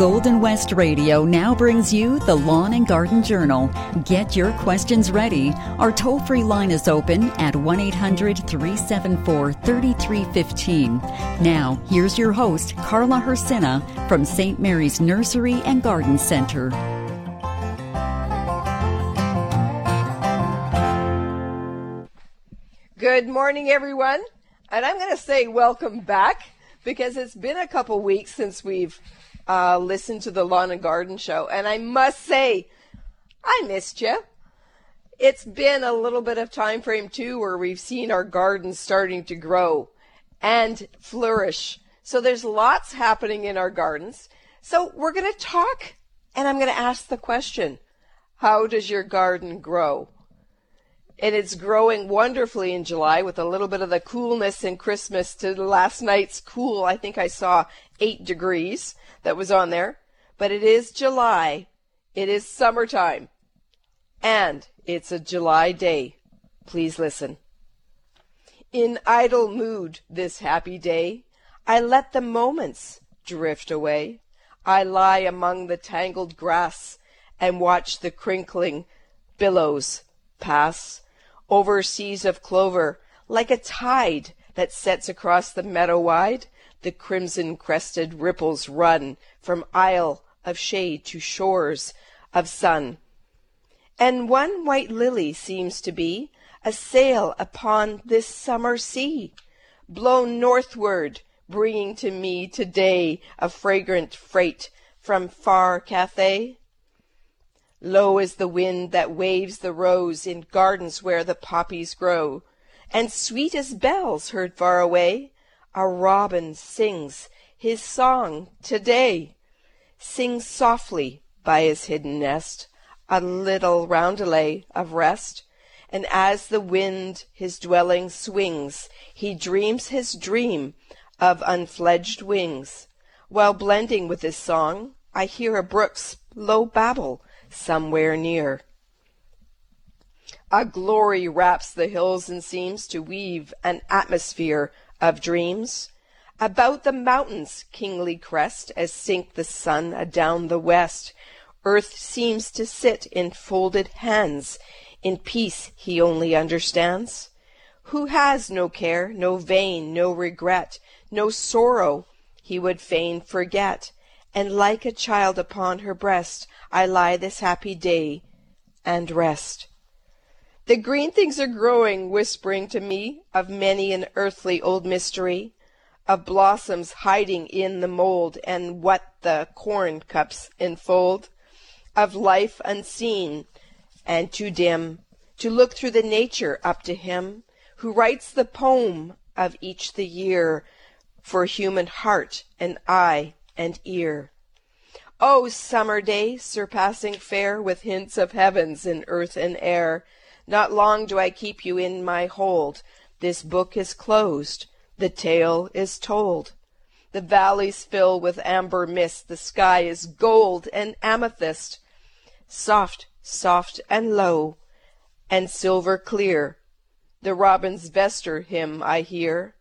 Golden West Radio now brings you the Lawn and Garden Journal. Get your questions ready. Our toll free line is open at 1 800 374 3315. Now, here's your host, Carla Hersina from St. Mary's Nursery and Garden Center. Good morning, everyone. And I'm going to say welcome back because it's been a couple weeks since we've uh, to the Lawn and Garden Show. And I must say, I missed you. It's been a little bit of time frame too where we've seen our gardens starting to grow and flourish. So there's lots happening in our gardens. So we're going to talk and I'm going to ask the question, how does your garden grow? and it's growing wonderfully in July with a little bit of the coolness in Christmas to last night's cool. I think I saw eight degrees that was on there, but it is July. It is summertime and it's a July day. Please listen. In idle mood this happy day, I let the moments drift away. I lie among the tangled grass and watch the crinkling billows pass over seas of clover, like a tide that sets across the meadow wide, the crimson crested ripples run from isle of shade to shores of sun. And one white lily seems to be a sail upon this summer sea, blown northward, bringing to me today a fragrant freight from far Cathay. Low is the wind that waves the rose in gardens where the poppies grow, and sweet as bells heard far away, a robin sings his song today. Sings softly by his hidden nest, a little roundelay of rest, and as the wind his dwelling swings, he dreams his dream of unfledged wings. While blending with his song, I hear a brook's low babble somewhere near. A glory wraps the hills and seems to weave an atmosphere of dreams. About the mountains' kingly crest, as sink the sun adown the west, earth seems to sit in folded hands. In peace he only understands. Who has no care, no vain, no regret, no sorrow he would fain forget, and like a child upon her breast I lie this happy day and rest. The green things are growing, whispering to me of many an earthly old mystery, of blossoms hiding in the mold and what the corn cups enfold, of life unseen and too dim to look through the nature up to him who writes the poem of each the year for human heart and eye and ear. O summer day, surpassing fair, with hints of heavens in earth and air, not long do I keep you in my hold. This book is closed, the tale is told. The valleys fill with amber mist, the sky is gold and amethyst, soft, soft and low, and silver clear. The robin's vesper hymn I hear,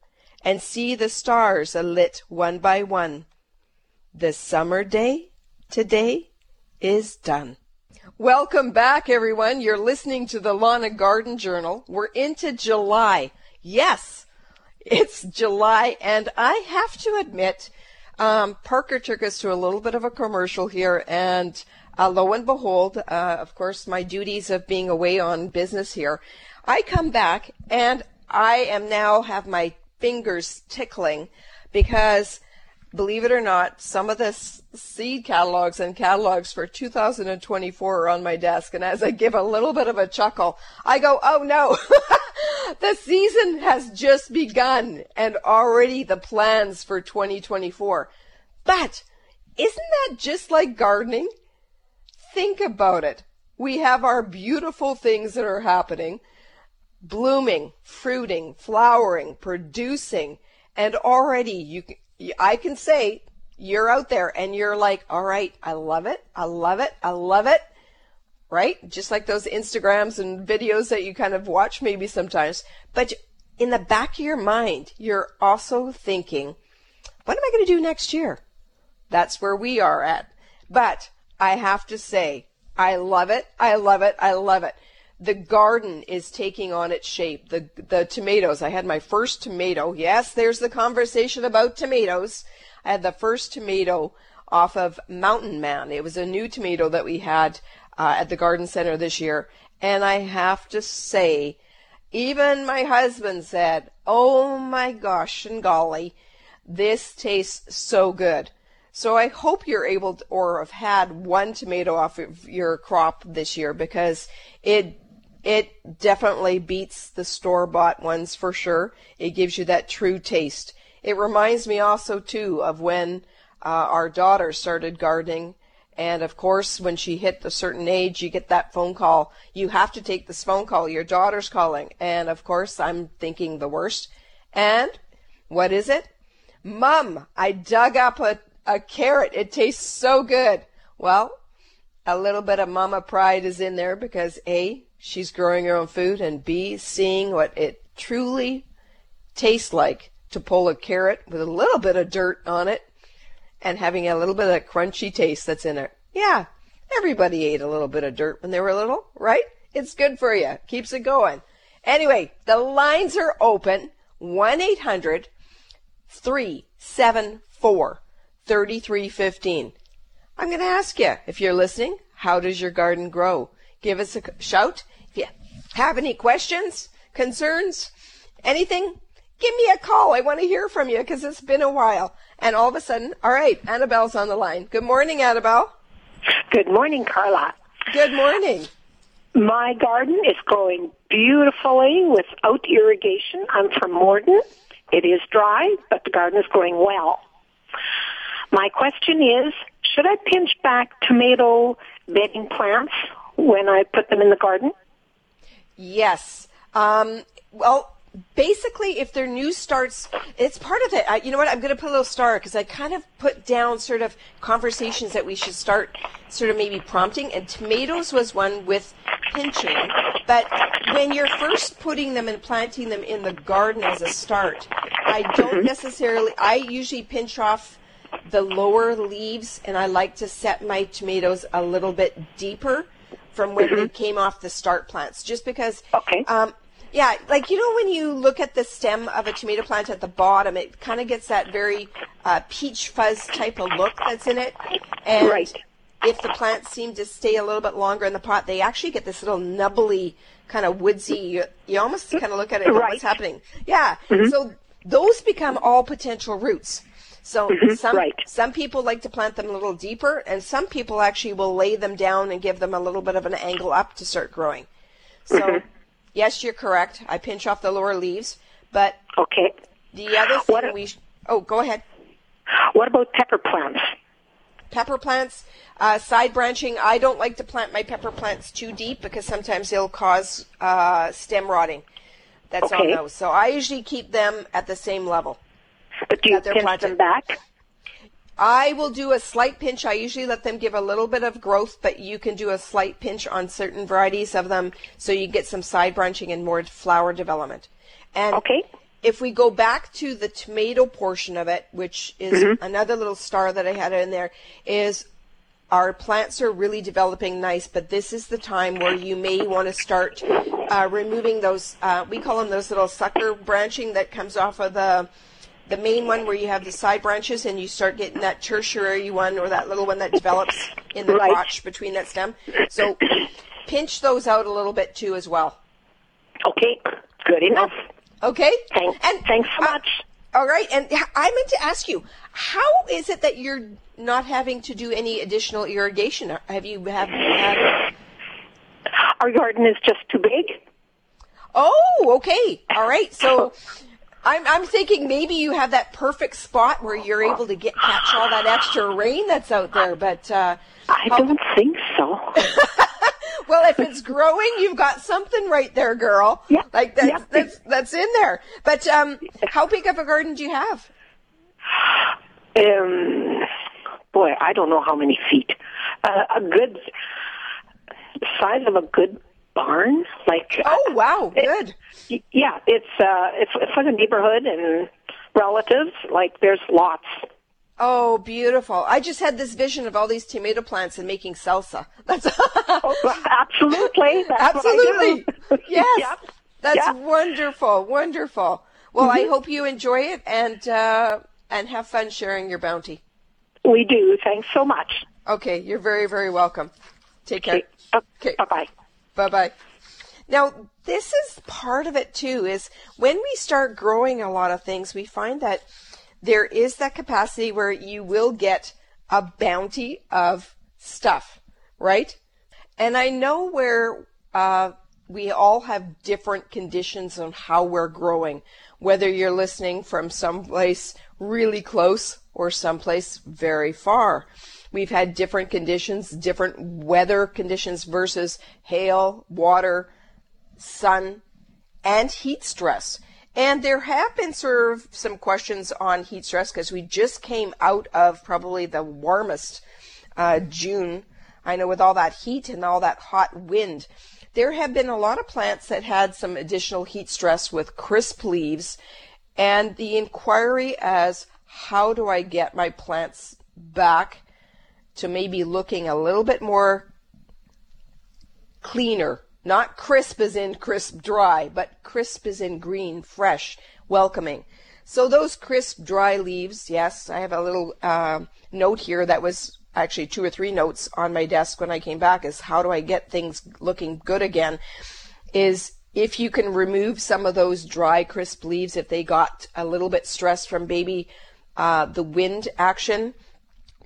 and see the stars alit one by one. The summer day today is done. Welcome back, everyone. You're listening to the Lawn and Garden Journal. We're into July. Yes, it's July, and I have to admit, um, Parker took us to a little bit of a commercial here, and uh, lo and behold, uh, of course, my duties of being away on business here, I come back and I am now have my fingers tickling because believe it or not, some of the seed catalogs and catalogs for 2024 are on my desk. And as I give a little bit of a chuckle, I go, oh no, the season has just begun and already the plans for 2024. But isn't that just like gardening? Think about it. We have our beautiful things that are happening, blooming, fruiting, flowering, producing, and already you I can say you're out there and you're like, all right, I love it. I love it. I love it. Right? Just like those Instagrams and videos that you kind of watch maybe sometimes. But in the back of your mind, you're also thinking, what am I going to do next year? That's where we are at. But I have to say, I love it. I love it. I love it. The garden is taking on its shape. The the tomatoes. I had my first tomato. Yes, there's the conversation about tomatoes. I had the first tomato off of Mountain Man. It was a new tomato that we had uh, at the garden center this year, and I have to say, even my husband said, "Oh my gosh and golly, this tastes so good." So I hope you're able to, or have had one tomato off of your crop this year because it it definitely beats the store bought ones for sure. It gives you that true taste. It reminds me also too of when uh, our daughter started gardening. And of course, when she hit a certain age, you get that phone call. You have to take this phone call. Your daughter's calling. And of course, I'm thinking the worst. And what is it? Mum, I dug up a, a carrot. It tastes so good. Well, a little bit of mama pride is in there because A, she's growing her own food, and B, seeing what it truly tastes like to pull a carrot with a little bit of dirt on it and having a little bit of crunchy taste that's in it. Yeah, everybody ate a little bit of dirt when they were little, right? It's good for you. Keeps it going. Anyway, the lines are open. 1 800 374 3315. I'm going to ask you, if you're listening, how does your garden grow? Give us a shout. If you have any questions, concerns, anything, give me a call. I want to hear from you because it's been a while. And all of a sudden, all right, Annabelle's on the line. Good morning, Annabelle. Good morning, Carla. Good morning. My garden is growing beautifully without irrigation. I'm from Morden. It is dry, but the garden is growing well. My question is, should I pinch back tomato bedding plants when I put them in the garden? Yes. Um, well, basically, if they're new starts, it's part of it. I, you know what? I'm going to put a little star because I kind of put down sort of conversations that we should start sort of maybe prompting. And tomatoes was one with pinching. But when you're first putting them and planting them in the garden as a start, I don't necessarily, I usually pinch off the lower leaves and I like to set my tomatoes a little bit deeper from when they came off the start plants just because Okay. um, yeah, like you know when you look at the stem of a tomato plant at the bottom, it kind of gets that very uh, peach fuzz type of look that's in it. And Right. if the plants seem to stay a little bit longer in the pot, they actually get this little nubbly kind of woodsy. You, you almost kind of look at it, Right. what's happening? Yeah. So those become all potential roots. So some right. some people like to plant them a little deeper, and some people actually will lay them down and give them a little bit of an angle up to start growing. So, yes, you're correct. I pinch off the lower leaves, but Okay. the other thing What- we sh- oh, go ahead. What about pepper plants? Pepper plants, uh, side branching. I don't like to plant my pepper plants too deep because sometimes they'll cause uh, stem rotting. That's Okay. on those. So I usually keep them at the same level. But do you pinch them back? I will do a slight pinch. I usually let them give a little bit of growth, but you can do a slight pinch on certain varieties of them so you get some side branching and more flower development. And Okay. if we go back to the tomato portion of it, which is another little star that I had in there, is our plants are really developing nice, but this is the time where you may want to start uh, removing those. Uh, we call them those little sucker branching that comes off of the the main one where you have the side branches, and you start getting that tertiary one or that little one that develops in the Right. crotch between that stem. So pinch those out a little bit too as well. Okay. Good enough. Okay. Thanks. thanks so uh, much. All right, and I meant to ask you, how is it that you're not having to do any additional irrigation? Have you have had? Our garden is just too big. Oh, okay, all right. So, I'm I'm thinking maybe you have that perfect spot where you're able to get catch all that extra rain that's out there. But uh, I how- don't think so. well, if it's growing, you've got something right there, girl. Yeah, like that's yeah. that's that's in there. But um, how big of a garden do you have? Um, boy, I don't know how many feet. Uh, a good size of a good barn, like. Oh wow, good. y- Yeah, it's uh, it's it's like a neighborhood and relatives. Like there's lots. Oh, beautiful. I just had this vision of all these tomato plants and making salsa. That's oh, absolutely. That's absolutely. Yes. Yep. That's Yep. wonderful. Wonderful. Well, Mm-hmm. I hope you enjoy it and uh, and have fun sharing your bounty. We do. Thanks so much. Okay, you're very very welcome. Take care. Okay. Bye bye. Bye bye. Now, this is part of it too, is when we start growing a lot of things, we find that there is that capacity where you will get a bounty of stuff, right? And I know where uh, we all have different conditions on how we're growing, whether you're listening from someplace really close or someplace very far. We've had different conditions, different weather conditions versus hail, water, sun, and heat stress. And there have been sort of some questions on heat stress because we just came out of probably the warmest uh, June. I know with all that heat and all that hot wind, there have been a lot of plants that had some additional heat stress with crisp leaves. And the inquiry as how do I get my plants back to maybe looking a little bit more cleaner. Not crisp as in crisp dry, but crisp as in green, fresh, welcoming. So those crisp dry leaves, yes, I have a little uh, note here that was actually two or three notes on my desk when I came back is how do I get things looking good again? Is if you can remove some of those dry crisp leaves if they got a little bit stressed from maybe uh, the wind action,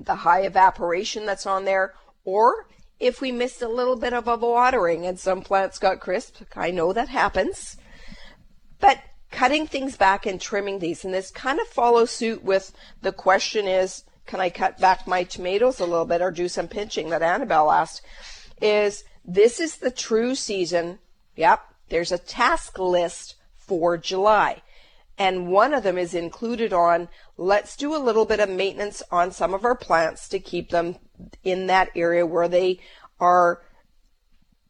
the high evaporation that's on there, or if we missed a little bit of a watering and some plants got crisp. I know that happens. But cutting things back and trimming these, and this kind of follows suit with the question is, can I cut back my tomatoes a little bit or do some pinching that Annabelle asked? Is this is the true season. Yep, there's a task list for July. And one of them is included on let's do a little bit of maintenance on some of our plants to keep them in that area where they are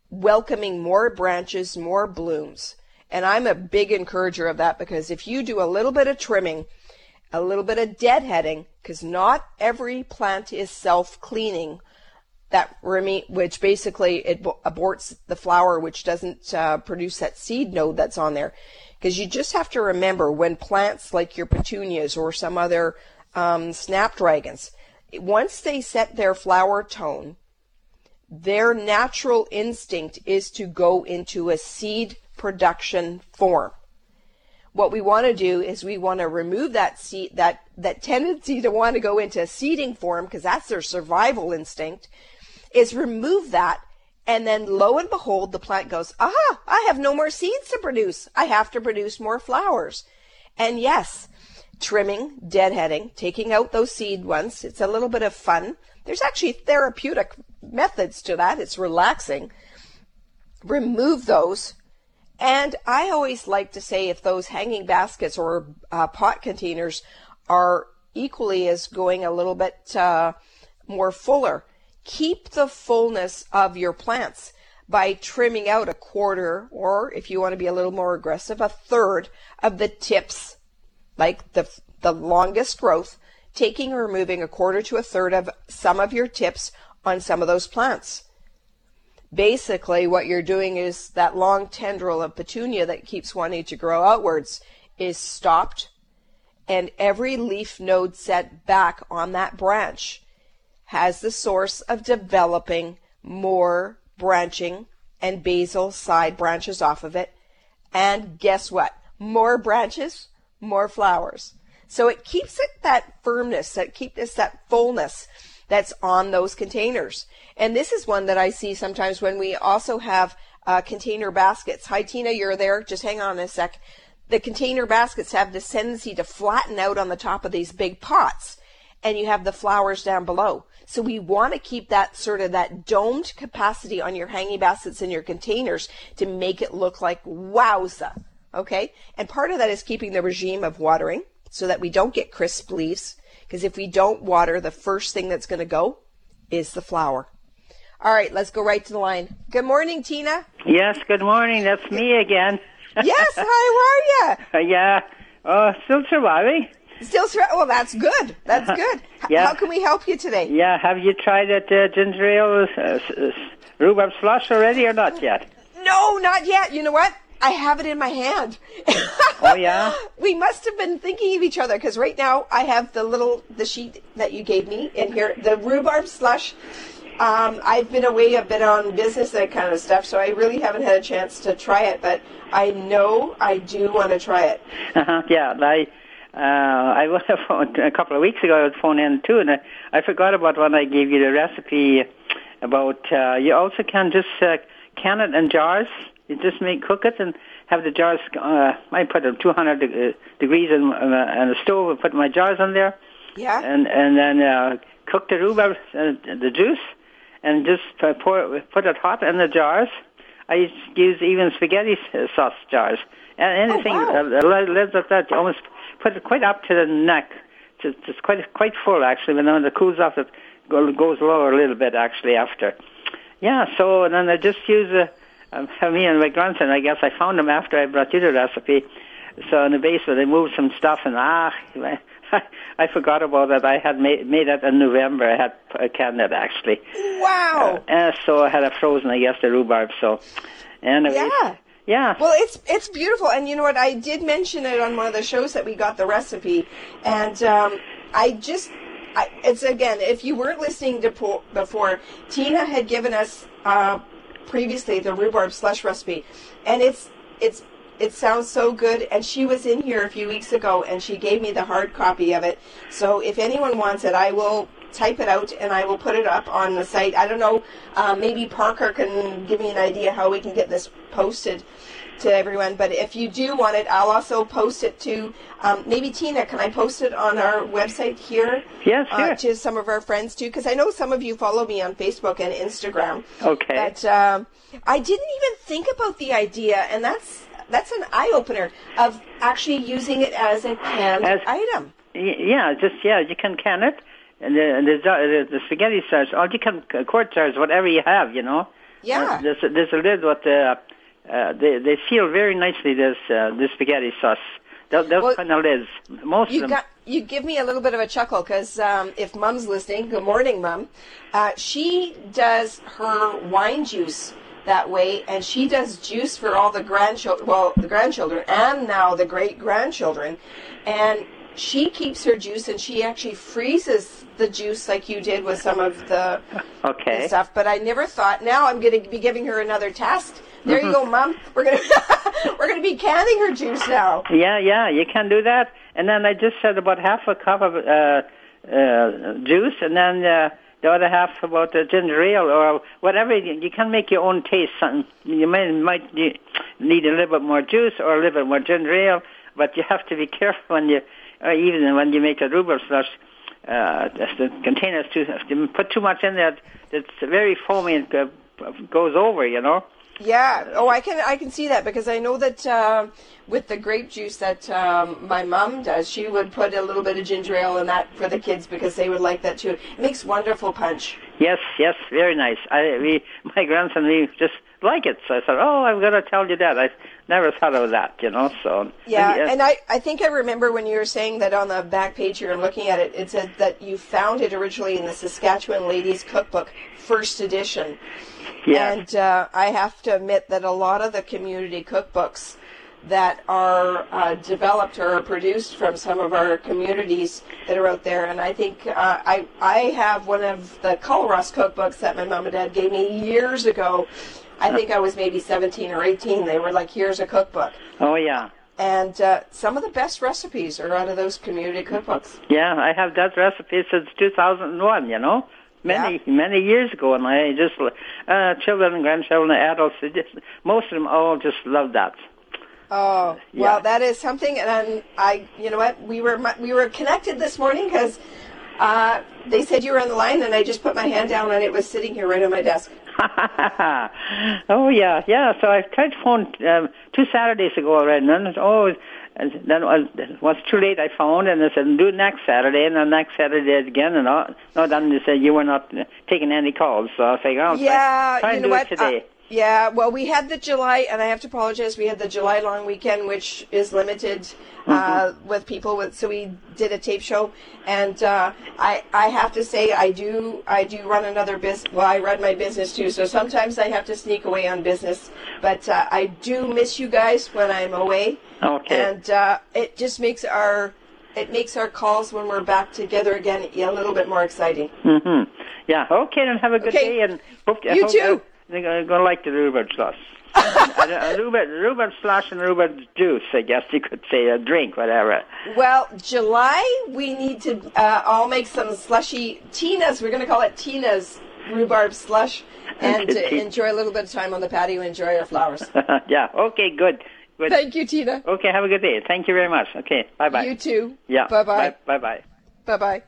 welcoming more branches, more blooms. And I'm a big encourager of that because if you do a little bit of trimming, a little bit of deadheading, because not every plant is self cleaning, that reme- which basically it aborts the flower, which doesn't uh, produce that seed node that's on there. Because you just have to remember when plants like your petunias or some other um, snapdragons, once they set their flower tone, their natural instinct is to go into a seed production form. What we want to do is we want to remove that seed, that, that tendency to want to go into a seeding form, because that's their survival instinct, is remove that. And then lo and behold, the plant goes, aha, I have no more seeds to produce. I have to produce more flowers. And yes, trimming, deadheading, taking out those seed ones. It's a little bit of fun. There's actually therapeutic methods to that. It's relaxing. Remove those. And I always like to say if those hanging baskets or uh, pot containers are equally as going a little bit uh, more fuller, keep the fullness of your plants by trimming out a quarter or if you want to be a little more aggressive, a third of the tips like the the longest growth, taking or removing a quarter to a third of some of your tips on some of those plants. Basically, what you're doing is that long tendril of petunia that keeps wanting to grow outwards is stopped, and every leaf node set back on that branch has the source of developing more branching and basal side branches off of it. And guess what? More branches, more flowers. So it keeps it that firmness, that keeps that fullness that's on those containers. And this is one that I see sometimes when we also have uh, container baskets. Hi, Tina, you're there. Just hang on a sec. The container baskets have this tendency to flatten out on the top of these big pots, and you have the flowers down below. So we want to keep that sort of that domed capacity on your hanging baskets and your containers to make it look like wowza. Okay? And part of that is keeping the regime of watering so that we don't get crisp leaves. Because if we don't water, the first thing that's going to go is the flower. All right, let's go right to the line. Good morning, Tina. Yes, good morning. That's me again. Yes, hi, how are you? Yeah, uh, still surviving. Still try. Well, that's good. That's good. Yeah. How can we help you today? Yeah, have you tried that uh, ginger ale uh, s- s- rhubarb slush already or not yet? No, not yet. You know what? I have it in my hand. Oh, yeah? We must have been thinking of each other because right now I have the little the sheet that you gave me in here, the rhubarb slush. Um, I've been away a bit on business, that kind of stuff, so I really haven't had a chance to try it. But I know I do want to try it. Uh-huh, yeah, I, uh, I was phoned a couple of weeks ago. I was phoned in too, and I, I forgot about when I gave you the recipe about. Uh, you also can just uh, can it in jars. You just make cook it and have the jars. Uh, I put them 200 de- uh, degrees in, in, a, in a stove and put my jars in there, Yeah. and and then uh, cook the rhubarb, uh, the juice, and just uh, pour put it hot in the jars. I used to use even spaghetti sauce jars. And anything wow. uh, uh, lids like that, you almost put it quite up to the neck. Just, just quite quite full actually. When when it cools off, it goes lower a little bit actually after. Yeah. So and then I just use a. Um, me and my grandson, I guess I found them after I brought you the recipe. So in the basement, I moved some stuff, and ah, I forgot about that. I had made made it in November. I had uh, canned it actually. Wow. Uh, so I had it frozen, I guess, the rhubarb. So, anyway, Yeah. yeah. Well, it's it's beautiful, and you know what? I did mention it on one of the shows that we got the recipe, and um, I just, I, it's again, if you weren't listening to po- before, Tina had given us uh, previously the rhubarb slush recipe, and it's it's it sounds so good. And she was in here a few weeks ago, and she gave me the hard copy of it. So if anyone wants it, I will type it out and I will put it up on the site. I don't know, uh, maybe Parker can give me an idea how we can get this posted to everyone. But if you do want it, I'll also post it to um, maybe Tina. Can I post it on our website here? Yeah, Uh, sure. to some of our friends too, because I know some of you follow me on Facebook and Instagram. Okay. But um, I didn't even think about the idea, and that's that's an eye opener of actually using it as a canned As- item. Y- Yeah, just yeah, you can can it, and the the, the, the spaghetti sauce, or you can uh, quart jars, whatever you have, you know. Yeah. Uh, there's a, there's a lid with the uh, they they seal very nicely. This uh, this spaghetti sauce. Those, those Well, kind of lids. Most You of them. got you give me a little bit of a chuckle because um, if Mum's listening, good morning, Mum. Uh, she does her wine juice that way, and she does juice for all the grandchildren, well, the grandchildren, and now the great grandchildren, and she keeps her juice, and she actually freezes the juice like you did with some of the, okay. stuff. But I never thought. Now I'm going to be giving her another task. There you go, mom. We're gonna we're gonna be canning her juice now. Yeah, yeah, you can do that. And then I just said about half a cup of uh, uh, juice, and then uh, the other half about the ginger ale or whatever. You, can make your own taste. Something you may might need a little bit more juice or a little bit more ginger ale, but you have to be careful when you, or even when you make a rhubarb slush. Uh, the containers too. If you put too much in there, it's very foamy and uh, goes over. You know. Yeah. Oh, I can I can see that because I know that uh, with the grape juice that um, my mom does, she would put a little bit of ginger ale in that for the kids because they would like that too. It makes wonderful punch. Yes, yes, very nice. I, we, my grandson, we just like it. So I said, oh, I'm going to tell you that. I never thought of that, you know. So Yeah, and I, I think I remember when you were saying that on the back page here, I'm looking at it, it said that you found it originally in the Saskatchewan Ladies Cookbook, first edition. Yeah, And uh, I have to admit that a lot of the community cookbooks that are uh, developed or produced from some of our communities that are out there, and I think uh, I I have one of the Colross cookbooks that my mom and dad gave me years ago. I think I was maybe 17 or 18. They were like, "Here's a cookbook," oh yeah, and uh, some of the best recipes are out of those community cookbooks. yeah. I have that recipe since 2001. You know, many many years ago, and I just uh, children and grandchildren, adults, they just, most of them all just love that. Oh Yeah. well, that is something, and I'm, I, you know what, we were we were connected this morning because uh, they said you were on the line, and I just put my hand down, and it was sitting here right on my desk. oh yeah, yeah. So I tried to phone um, two Saturdays ago already, and then oh, and then it was, it was too late. I phoned and they said do it next Saturday, and then next Saturday again, and all, no, then they said you were not uh, taking any calls. So I figured, oh, Yeah, try, try you and know do what? it today. Yeah, well, we had the July, and I have to apologize. We had the July long weekend, which is limited uh, Mm-hmm. with people. With, so we did a tape show, and uh, I I have to say I do I do run another business. Well, I run my business too, so sometimes I have to sneak away on business. But uh, I do miss you guys when I'm away, Okay. and uh, it just makes our it makes our calls when we're back together again a little bit more exciting. hmm Yeah. Okay, then have a good Okay. day and hope You hope, too. Think I'm gonna like the rhubarb sauce. a rhubarb, rhubarb slush and rhubarb juice, I guess you could say, a drink, whatever. Well, July, we need to uh, all make some slushy Tina's. We're going to call it Tina's rhubarb slush and uh, enjoy a little bit of time on the patio, enjoy our flowers. yeah. Okay. Good. Good. Thank you, Tina. Okay. Have a good day. Thank you very much. Okay. Bye bye. You too. Yeah. Bye bye. Bye bye. Bye bye.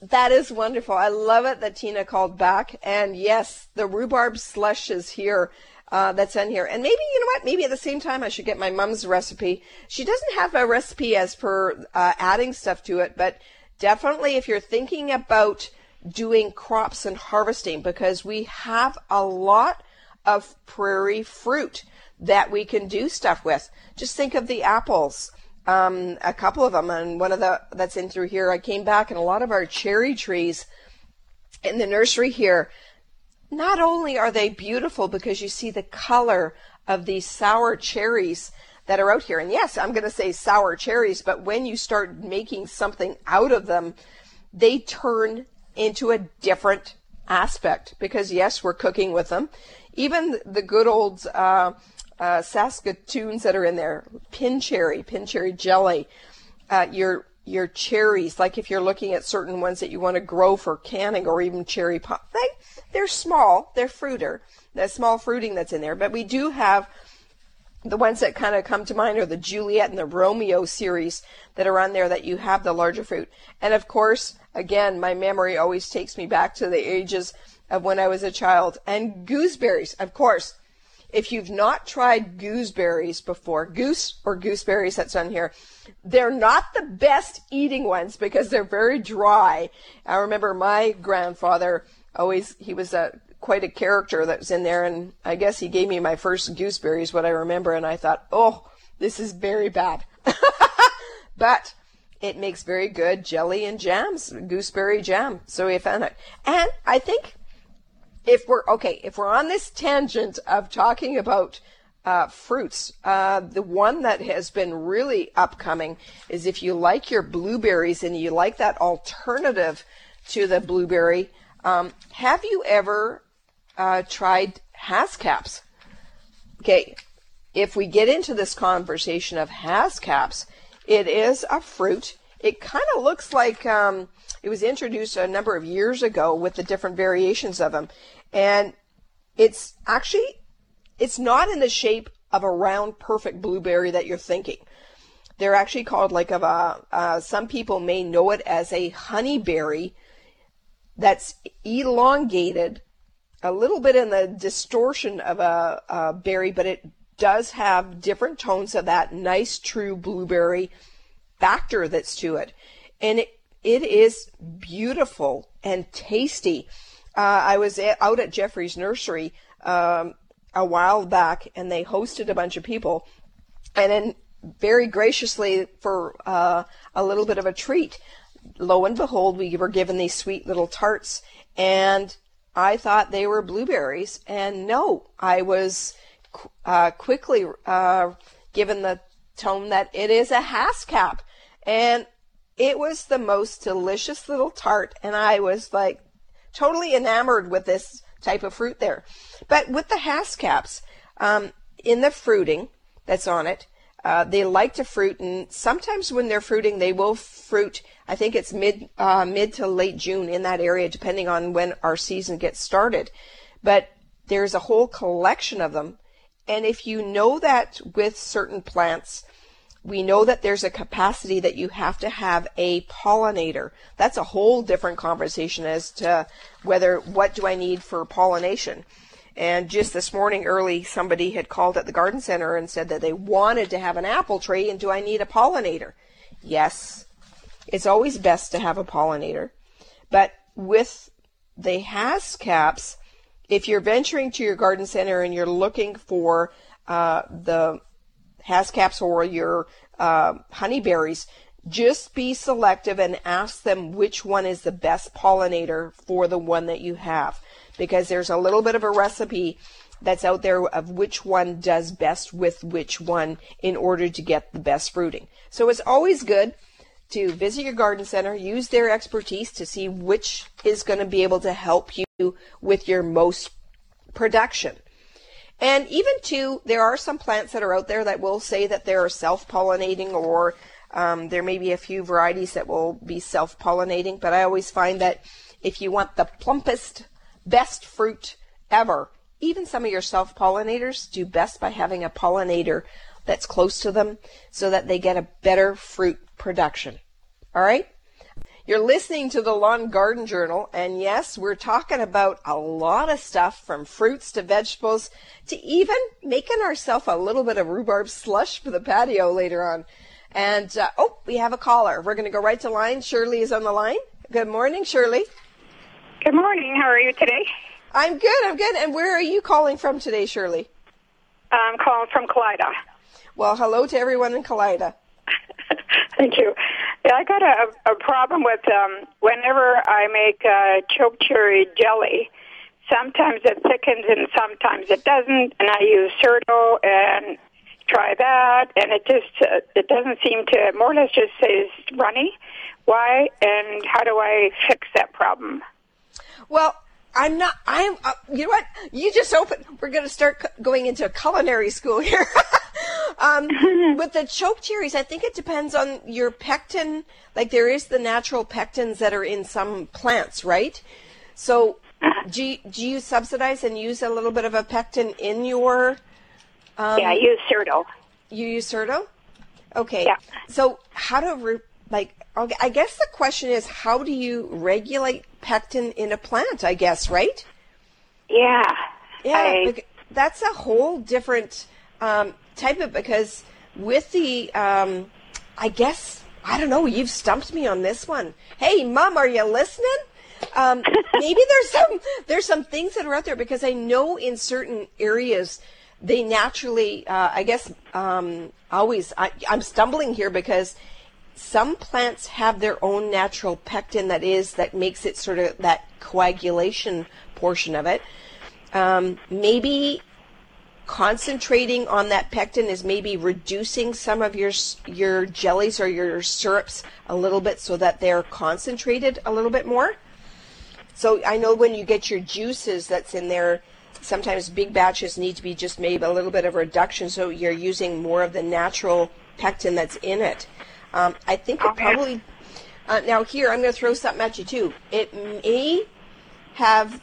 That is wonderful. I love it that Tina called back. And yes, the rhubarb slush is here. Uh, that's in here. And maybe, you know what? Maybe at the same time I should get my mom's recipe. She doesn't have a recipe as per uh, adding stuff to it, but definitely if you're thinking about doing crops and harvesting, because we have a lot of prairie fruit that we can do stuff with. Just think of the apples um, a couple of them, and one of the that's in through here. I came back, and a lot of our cherry trees in the nursery here. Not only are they beautiful because you see the color of these sour cherries that are out here, and yes, I'm going to say sour cherries, but when you start making something out of them, they turn into a different aspect because yes, we're cooking with them. Even the good old uh, uh, Saskatoons that are in there, pin cherry, pin cherry jelly, uh, your your cherries, like if you're looking at certain ones that you want to grow for canning or even cherry pop, they they're small, they're fruiter, that small fruiting that's in there. But we do have the ones that kind of come to mind are the Juliet and the Romeo series that are on there that you have the larger fruit. And of course, again, my memory always takes me back to the ages of when I was a child. And gooseberries, of course. If you've not tried gooseberries before, goose or gooseberries that's on here, they're not the best eating ones because they're very dry. I remember my grandfather always, he was a quite a character that was in there and I guess he gave me my first gooseberries, what I remember, and I thought, oh, this is very bad. but it makes very good jelly and jams, gooseberry jam. So we found it. And I think if we're okay, if we're on this tangent of talking about uh, fruits, uh, the one that has been really upcoming is if you like your blueberries and you like that alternative to the blueberry. Um, have you ever uh, tried Haskaps? Okay, if we get into this conversation of Haskaps, it is a fruit. It kind of looks like um, it was introduced a number of years ago with the different variations of them, and it's actually it's not in the shape of a round, perfect blueberry that you're thinking. They're actually called like of a. Uh, some people may know it as a honeyberry that's elongated, a little bit in the distortion of a, a berry, but it does have different tones of that nice, true blueberry factor that's to it, and it it is beautiful and tasty. Uh, I was a- out at Jeffries nursery um, a while back, and they hosted a bunch of people, and then very graciously for uh, a little bit of a treat, lo and behold, we were given these sweet little tarts, and I thought they were blueberries, and no, I was uh, quickly uh, given the tone that it is a Haskap, and it was the most delicious little tart, and I was like totally enamored with this type of fruit there. But with the Haskaps, um, in the fruiting that's on it, uh, they like to fruit, and sometimes when they're fruiting, they will fruit. I think it's mid uh, mid to late June in that area, depending on when our season gets started. But there's a whole collection of them, and if you know that with certain plants, we know that there's a capacity that you have to have a pollinator. That's a whole different conversation as to whether what do I need for pollination. And just this morning early, somebody had called at the garden center and said that they wanted to have an apple tree and do I need a pollinator? Yes. It's always best to have a pollinator. But with the Haskaps, if you're venturing to your garden center and you're looking for uh, the Haskaps or your uh, honeyberries, just be selective and ask them which one is the best pollinator for the one that you have. Because there's a little bit of a recipe that's out there of which one does best with which one in order to get the best fruiting. So it's always good to visit your garden center, use their expertise to see which is going to be able to help you with your most production. And even too, there are some plants that are out there that will say that they're self-pollinating or um, there may be a few varieties that will be self-pollinating, but I always find that if you want the plumpest, best fruit ever, even some of your self-pollinators do best by having a pollinator that's close to them so that they get a better fruit production. All right? You're listening to the Lawn Garden Journal, and yes, we're talking about a lot of stuff from fruits to vegetables to even making ourselves a little bit of rhubarb slush for the patio later on. And uh, oh, we have a caller. We're going to go right to line. Shirley is on the line. Good morning, Shirley. Good morning. How are you today? I'm good. I'm good. And where are you calling from today, Shirley? I'm calling from Kalida. Well, hello to everyone in Kalida. Thank you. Yeah, I got a, a problem with um, whenever I make uh, choke cherry jelly. Sometimes it thickens and sometimes it doesn't, and I use Certo and try that, and it just uh, it doesn't seem to more or less just says runny. Why and how do I fix that problem? Well, I'm not. I'm. Uh, you know what? You just open. We're going to start c- going into a culinary school here. um, with the choke cherries, I think it depends on your pectin. Like there is the natural pectins that are in some plants, right? So, do you, do you subsidize and use a little bit of a pectin in your? Um, yeah, I use Certo. You use Certo. Okay. Yeah. So how to re- like? I guess the question is, how do you regulate pectin in a plant? I guess, right? Yeah. Yeah. I, that's a whole different um, type of because with the, um, I guess I don't know. You've stumped me on this one. Hey, mom, are you listening? Um, maybe there's some there's some things that are out there because I know in certain areas they naturally. Uh, I guess um, always I, I'm stumbling here because some plants have their own natural pectin that is that makes it sort of that coagulation portion of it. Um, maybe concentrating on that pectin is maybe reducing some of your your jellies or your syrups a little bit so that they're concentrated a little bit more. So I know when you get your juices that's in there, sometimes big batches need to be just maybe a little bit of reduction so you're using more of the natural pectin that's in it. Um, I think it probably. Uh, now here, I'm going to throw something at you too. It may have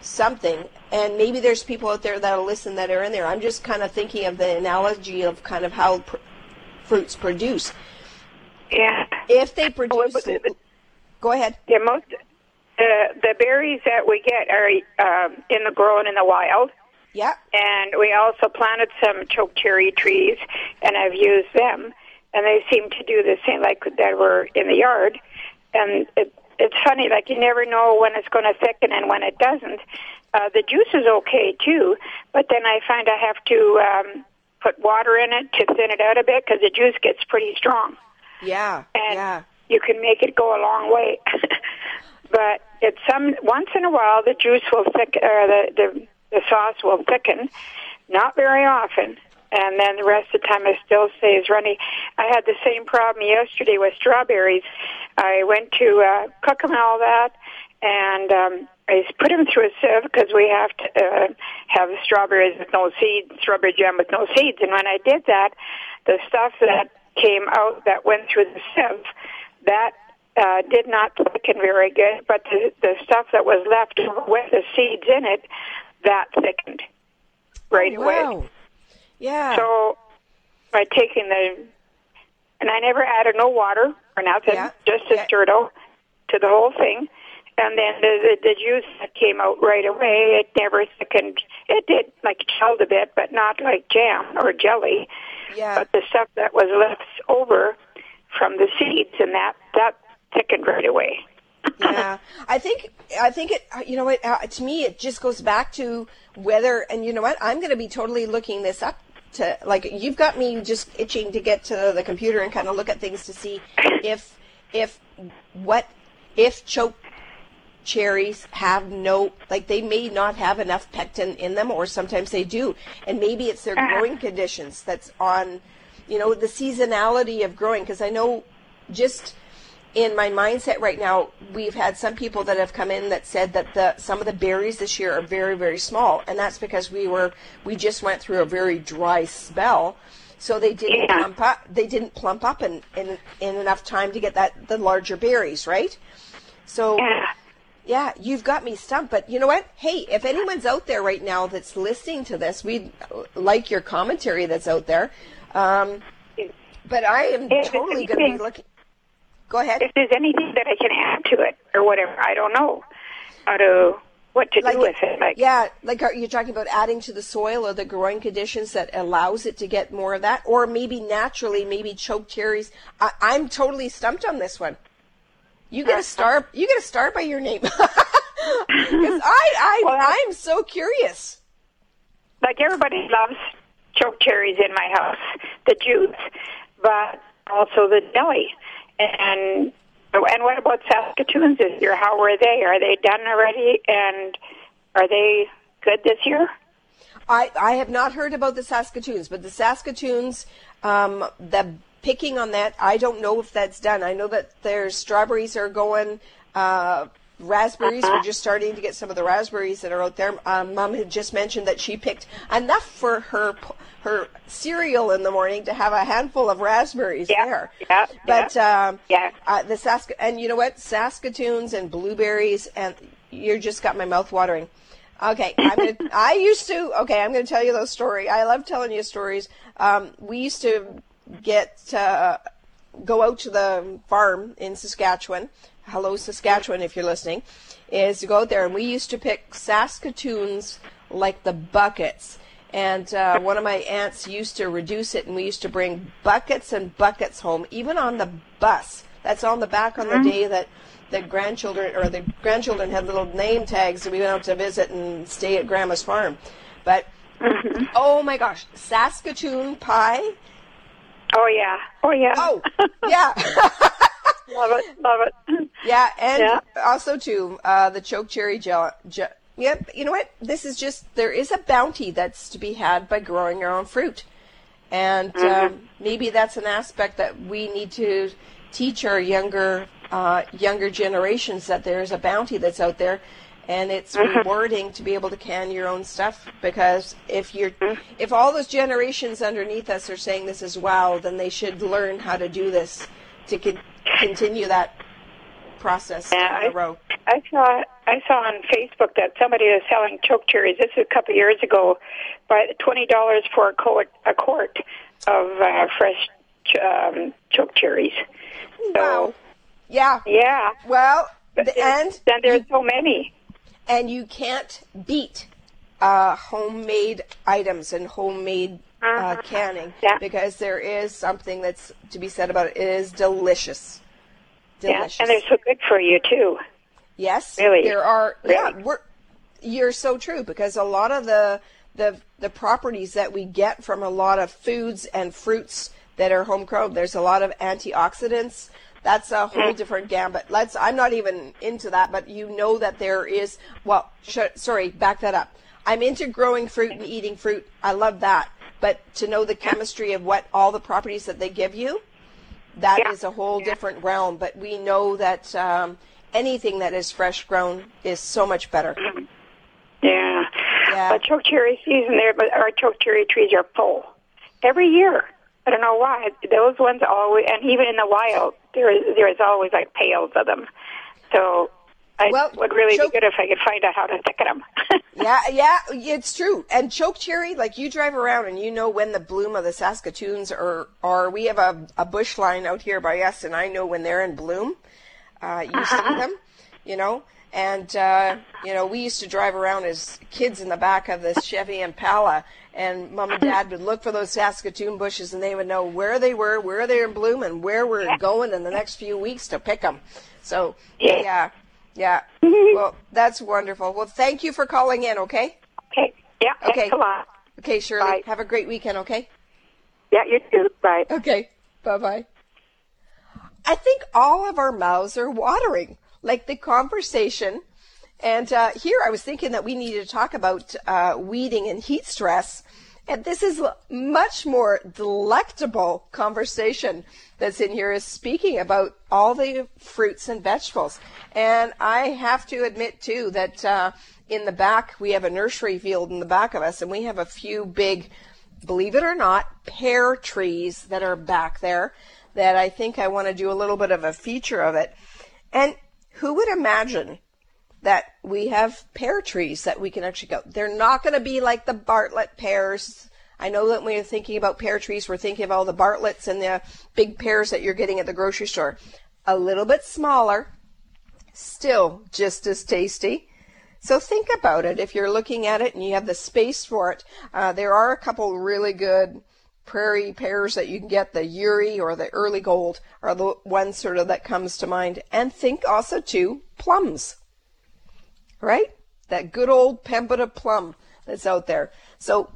something, and maybe there's people out there that'll listen that are in there. I'm just kind of thinking of the analogy of kind of how pr- fruits produce. Yeah. If they produce, go ahead. Yeah, most the the berries that we get are um, in the growing in the wild. Yeah. And we also planted some choke cherry trees, and I've used them and they seem to do the same like that were in the yard. And it, it's funny, like you never know when it's going to thicken and when it doesn't. Uh, the juice is okay too, but then I find I have to um, put water in it to thin it out a bit because the juice gets pretty strong. Yeah, and yeah. You can make it go a long way, but it's some once in a while the juice will thick, or the the the sauce will thicken. Not very often, and then the rest of the time I still stays runny. I had the same problem yesterday with strawberries. I went to uh, cook them and all that, and um, I put them through a sieve because we have to uh, have strawberries with no seeds, strawberry jam with no seeds. And when I did that, the stuff that came out that went through the sieve, that uh, did not thicken very good, but the, the stuff that was left with the seeds in it, that thickened right oh, wow. away. Yeah. So by taking the, and I never added no water or nothing, Yeah. just a Yeah. Certo to the whole thing. And then the, the the juice that came out right away. It never thickened. It did like chilled a bit, but not like jam or jelly. Yeah. But the stuff that was left over from the seeds and that that thickened right away. yeah. I think I think it. uh, You know what? Uh, to me, it just goes back to whether. And you know what? I'm going to be totally looking this up. To like, you've got me just itching to get to the computer and kind of look at things to see if if what if choke cherries have no like they may not have enough pectin in them or sometimes they do. And maybe it's their uh-huh. growing conditions that's on you know the seasonality of growing. Because i know just in my mindset right now we've had some people that have come in that said that the some of the berries this year are very very small and that's because we were we just went through a very dry spell so they didn't Yeah. plump up they didn't plump up in, in in enough time to get that the larger berries right so Yeah. yeah, you've got me stumped. But you know what? Hey, if anyone's out there right now that's listening to this, we'd like your commentary that's out there. Um, but I am totally going to be looking. Go ahead. If there's anything that I can add to it or whatever, I don't know how to what to do with it. Like yeah, like are you talking about adding to the soil or the growing conditions that allows it to get more of that, or maybe naturally, maybe choke cherries? I, I'm totally stumped on this one. You get a star. You get a star by your name. Because I, I, well, I'm so curious. like everybody loves choke cherries in my house, the juice, but also the jelly. And and what about Saskatoons this year? How were they? Are they done already? And are they good this year? I, I have not heard about the Saskatoons, but the Saskatoons, um, the picking on that, I don't know if that's done. I know that their strawberries are going, uh, raspberries. We're just starting to get some of the raspberries that are out there. Um, Mom had just mentioned that she picked enough for her her cereal in the morning to have a handful of raspberries Yeah, there. yeah, but um, yeah. uh, the Sask and you know what, Saskatoons and blueberries, and you just got my mouth watering. Okay, I'm gonna, I used to. Okay, I'm going to tell you those story. I love telling you stories. Um, we used to get uh, go out to the farm in Saskatchewan. Hello, Saskatchewan, if you're listening. Is to go out there, and we used to pick Saskatoons like the buckets. And uh, one of my aunts used to reduce it, and we used to bring buckets and buckets home, even on the bus. That's on the back on the day that the grandchildren or the grandchildren had little name tags, and we went out to visit and stay at Grandma's farm. But oh my gosh, Saskatoon pie! Oh yeah. Oh yeah. Oh yeah, love it. Love it. yeah, and Yeah. also too uh, the choke cherry gel. Je- Yep, you know what? This is just there is a bounty that's to be had by growing your own fruit, and um, maybe that's an aspect that we need to teach our younger uh, younger generations that there's a bounty that's out there, and it's rewarding to be able to can your own stuff because if you're if all those generations underneath us are saying this is wow, then they should learn how to do this to con- continue that process Yeah, in a row. I saw I saw on Facebook that somebody was selling choke cherries. This is a couple of years ago, by twenty dollars for a quart a quart of uh, fresh ch- um, choke cherries. So Wow. Yeah. yeah, Well, But the, there's- and then there's so many. And you can't beat uh, homemade items and homemade uh, Uh-huh. canning Yeah. because there is something that's to be said about it. It is delicious. Delicious. Yeah, and they're so good for you too. Yes, Really? there are. Yeah, Really? we're, you're so true because a lot of the the the properties that we get from a lot of foods and fruits that are homegrown, there's a lot of antioxidants. That's a whole Mm-hmm. different gambit. Let's. I'm not even into that, but you know that there is. Well, sh- sorry, back that up. I'm into growing fruit and eating fruit. I love that, but to know the chemistry of what all the properties that they give you, that is Yeah. a whole different realm. But we know that um, anything that is fresh grown is so much better. Yeah. Yeah. But choke cherry season there, but our choke cherry trees are full every year. I don't know why. Those ones always, and even in the wild, there is there is always like pails of them. So I Well, would really choke- be good if I could find out how to thicken them. Yeah, yeah, it's true. And choke cherry, like you drive around and you know when the bloom of the Saskatoons are. Are we have a, a bush line out here by us, and I know when they're in bloom. Uh, you see them, you know. And uh, you know, we used to drive around as kids in the back of this Chevy Impala, and Mom and Dad would look for those Saskatoon bushes, and they would know where they were, where they're in bloom, and where we're going in the next few weeks to pick them. So Yeah. yeah, Yeah. Mm-hmm. well, that's wonderful. Well, thank you for calling in, okay? Okay. Yeah. Okay. Thanks a lot. Okay, Shirley. Bye. Have a great weekend, okay? Yeah, you too. Bye. Okay. Bye bye. I think all of our mouths are watering, like the conversation. And uh, here I was thinking that we needed to talk about uh, weeding and heat stress. And this is much more delectable conversation that's in here is speaking about all the fruits and vegetables. And I have to admit too that uh, in the back we have a nursery field in the back of us, and we have a few big, believe it or not, pear trees that are back there. That I think I want to do a little bit of a feature of it. And who would imagine that we have pear trees that we can actually go. They're not going to be like the Bartlett pears. I know that when you're thinking about pear trees, we're thinking of all the Bartletts and the big pears that you're getting at the grocery store. A little bit smaller, still just as tasty. So think about it. If you're looking at it and you have the space for it, uh, there are a couple really good prairie pears that you can get. The Ure or the Early Gold are the ones sort of that comes to mind. And think also too plums right? That good old Pemberton plum that's out there. So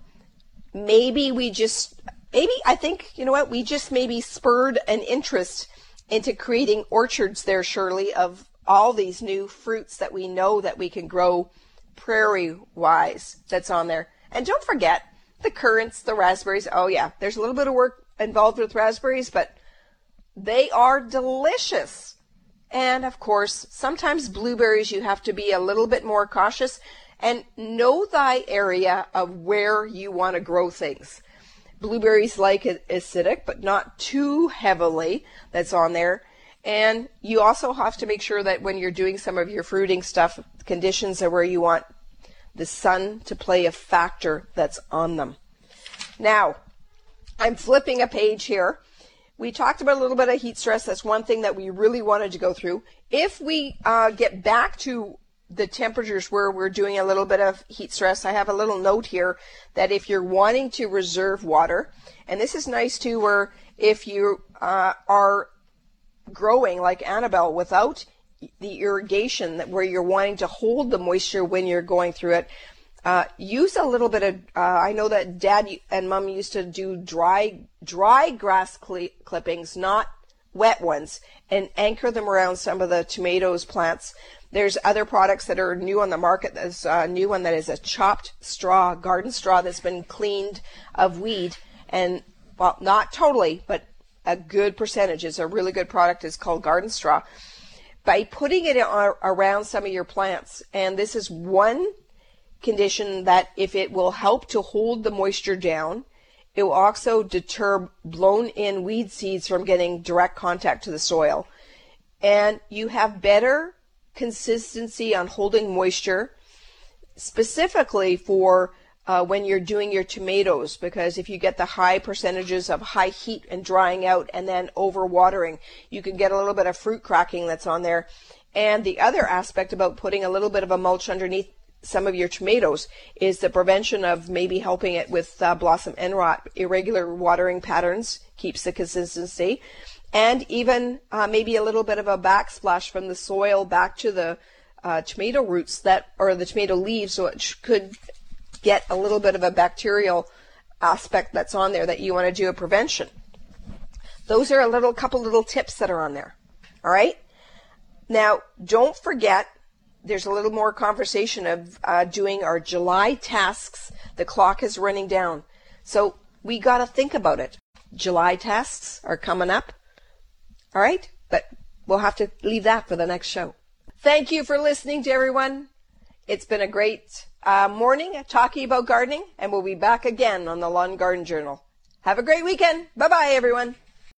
maybe we just, maybe I think, you know what, we just maybe spurred an interest into creating orchards there, Shirley, of all these new fruits that we know that we can grow prairie wise that's on there. And don't forget the currants, the raspberries. Oh, yeah, there's a little bit of work involved with raspberries, but they are delicious. And of course, sometimes blueberries you have to be a little bit more cautious and know thy area of where you want to grow things. Blueberries like acidic, but not too heavily that's on there. And you also have to make sure that when you're doing some of your fruiting stuff, conditions are where you want the sun to play a factor that's on them. Now, I'm flipping a page here we talked about a little bit of heat stress. That's one thing that we really wanted to go through. If we uh, get back to the temperatures where we're doing a little bit of heat stress, I have a little note here that if you're wanting to reserve water, and this is nice too, where if you uh, are growing like Annabelle without the irrigation, that where you're wanting to hold the moisture when you're going through it, uh, use a little bit of. Uh, I know that Dad and Mom used to do dry dry grass cl- clippings, not wet ones, and anchor them around some of the tomatoes plants. There's other products that are new on the market. There's a new one that is a chopped straw, garden straw that's been cleaned of weed, and well, not totally, but a good percentage. It's a really good product. It's called garden straw. By putting it around some of your plants, and this is one condition that if it will help to hold the moisture down, it will also deter blown in weed seeds from getting direct contact to the soil. And you have better consistency on holding moisture, specifically for uh, when you're doing your tomatoes, because if you get the high percentages of high heat and drying out and then overwatering, you can get a little bit of fruit cracking that's on there. And the other aspect about putting a little bit of a mulch underneath some of your tomatoes is the prevention of maybe helping it with uh, blossom end rot. Irregular watering patterns keeps the consistency, and even uh, maybe a little bit of a backsplash from the soil back to the uh, tomato roots that or the tomato leaves, it could get a little bit of a bacterial aspect that's on there that you want to do a prevention. Those are a little couple little tips that are on there. All right. Now, don't forget there's a little more conversation of uh, doing our July tasks. The clock is running down. So we got to think about it. July tasks are coming up. All right? But we'll have to leave that for the next show. Thank you for listening to everyone. It's been a great uh, morning talking about gardening, and we'll be back again on the Lawn Garden Journal. Have a great weekend. Bye bye, everyone.